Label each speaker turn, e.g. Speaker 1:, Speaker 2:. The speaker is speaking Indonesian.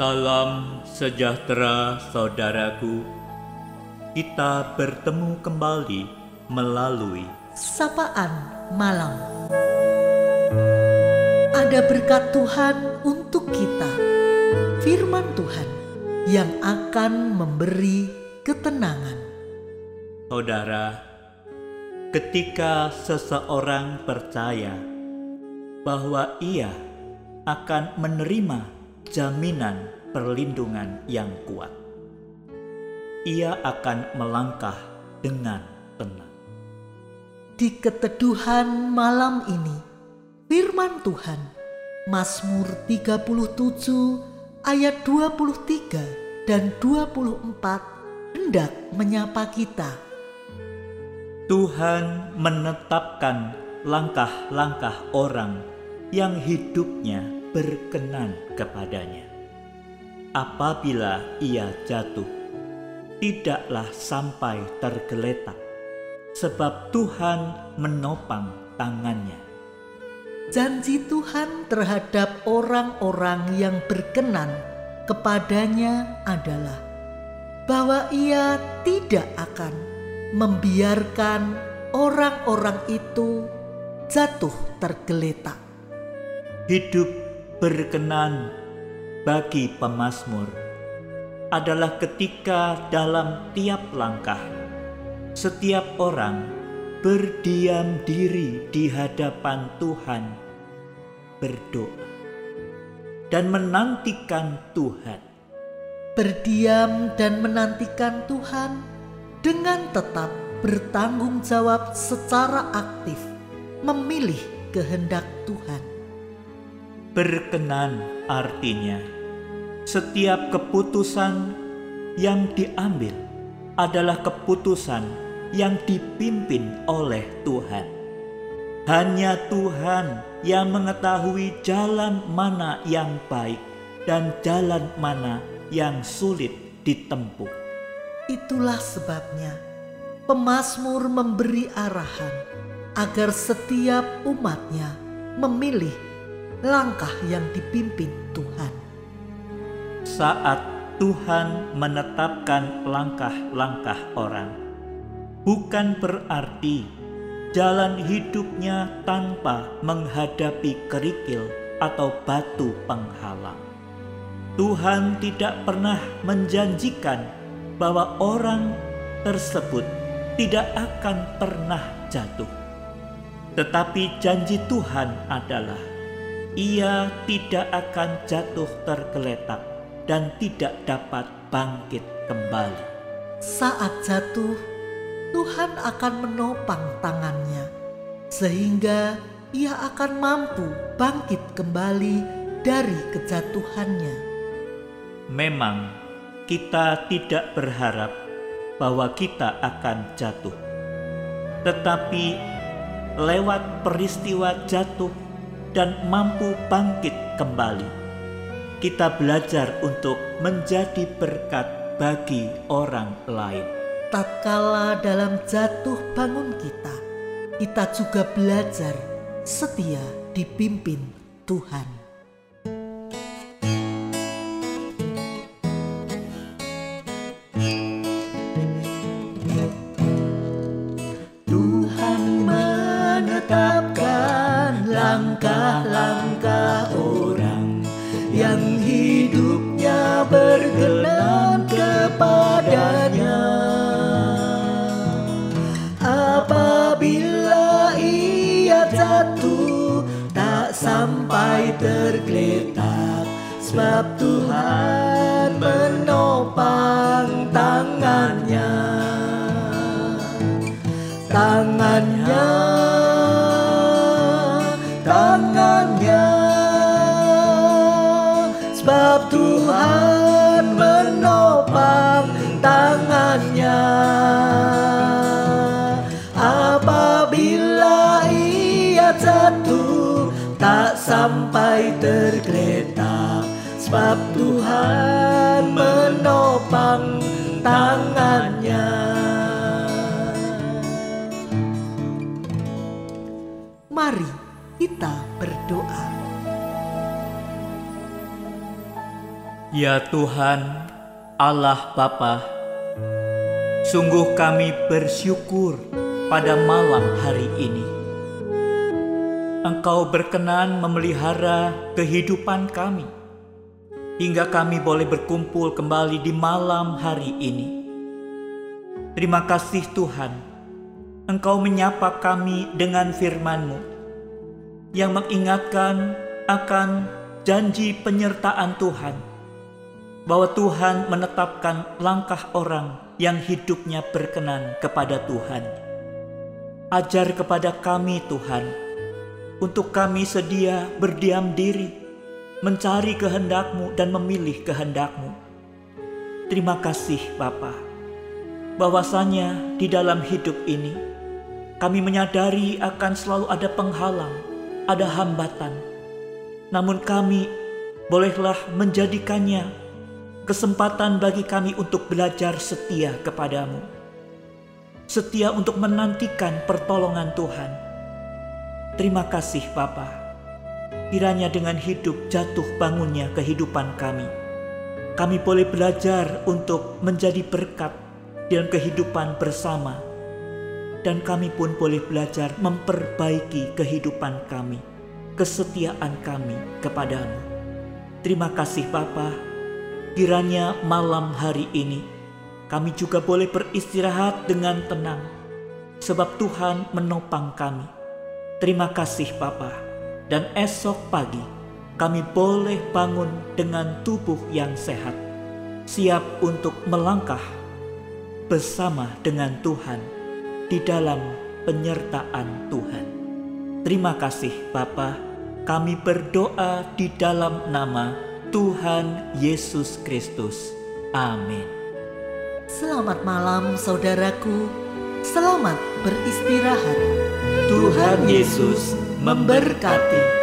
Speaker 1: Salam sejahtera saudaraku. Kita bertemu kembali melalui
Speaker 2: Sapaan Malam. Ada berkat Tuhan untuk kita. Firman Tuhan yang akan memberi ketenangan.
Speaker 1: saudara. Ketika seseorang percaya bahwa ia akan menerima jaminan perlindungan yang kuat, ia akan melangkah dengan tenang.
Speaker 2: Di keteduhan malam ini, firman Tuhan, Mazmur 37 ayat 23 dan 24 hendak menyapa kita.
Speaker 1: Tuhan menetapkan langkah-langkah orang yang hidupnya berkenan kepadanya. Apabila ia jatuh, tidaklah sampai tergeletak, sebab Tuhan menopang tangannya.
Speaker 2: Janji Tuhan terhadap orang-orang yang berkenan kepadanya adalah bahwa Ia tidak akan membiarkan orang-orang itu jatuh tergeletak.
Speaker 1: Hidup berkenan bagi pemazmur adalah ketika dalam tiap langkah setiap orang berdiam diri di hadapan Tuhan berdoa dan menantikan Tuhan
Speaker 2: Berdiam dan menantikan Tuhan dengan tetap bertanggung jawab secara aktif memilih kehendak Tuhan.
Speaker 1: Berkenan artinya setiap keputusan yang diambil adalah keputusan yang dipimpin oleh Tuhan. Hanya Tuhan yang mengetahui jalan mana yang baik dan jalan mana yang sulit ditempuh.
Speaker 2: Itulah sebabnya pemazmur memberi arahan agar setiap umatnya memilih langkah yang dipimpin Tuhan.
Speaker 1: Saat Tuhan menetapkan langkah-langkah orang, bukan berarti jalan hidupnya tanpa menghadapi kerikil atau batu penghalang. Tuhan tidak pernah menjanjikan bahwa orang tersebut tidak akan pernah jatuh. Tetapi janji Tuhan adalah ia tidak akan jatuh tergeletak dan tidak dapat bangkit kembali.
Speaker 2: Saat jatuh, Tuhan akan menopang tangannya sehingga ia akan mampu bangkit kembali dari kejatuhannya.
Speaker 1: Memang kita tidak berharap bahwa kita akan jatuh. Tetapi lewat peristiwa jatuh dan mampu bangkit kembali, kita belajar untuk menjadi berkat bagi orang lain.
Speaker 2: Tatkala dalam jatuh bangun kita, kita juga belajar setia dipimpin Tuhan. Sampai tergeletak. Sebab Tuhan menopang tangannya. Tangannya sebab Tuhan menopang tangannya Mari kita berdoa.
Speaker 1: Ya Tuhan, Allah Bapa, sungguh kami bersyukur pada malam hari ini. Engkau berkenan memelihara kehidupan kami, hingga kami boleh berkumpul kembali di malam hari ini. Terima kasih Tuhan, Engkau menyapa kami dengan firman-Mu yang mengingatkan akan janji penyertaan Tuhan bahwa Tuhan menetapkan langkah orang yang hidupnya berkenan kepada Tuhan. Ajar kepada kami Tuhan, untuk kami sedia berdiam diri, mencari kehendak-Mu dan memilih kehendak-Mu. Terima kasih Bapa, bahwasanya di dalam hidup ini kami menyadari akan selalu ada penghalang, ada hambatan. Namun kami bolehlah menjadikannya kesempatan bagi kami untuk belajar setia kepadamu. Setia untuk menantikan pertolongan Tuhan. Terima kasih Bapa. Kiranya dengan hidup jatuh bangunnya kehidupan kami. Kami boleh belajar untuk menjadi berkat dalam kehidupan bersama. Dan kami pun boleh belajar memperbaiki kehidupan kami, kesetiaan kami kepadamu. Terima kasih Bapak Kiranya malam hari ini kami juga boleh beristirahat dengan tenang, sebab Tuhan menopang kami. Terima kasih Bapa. Dan esok pagi kami boleh bangun dengan tubuh yang sehat, siap untuk melangkah bersama dengan Tuhan di dalam penyertaan Tuhan. Terima kasih Bapa. Kami berdoa di dalam nama Tuhan Yesus Kristus. Amin.
Speaker 2: Selamat malam saudaraku. Selamat beristirahat.
Speaker 1: Tuhan Yesus memberkati.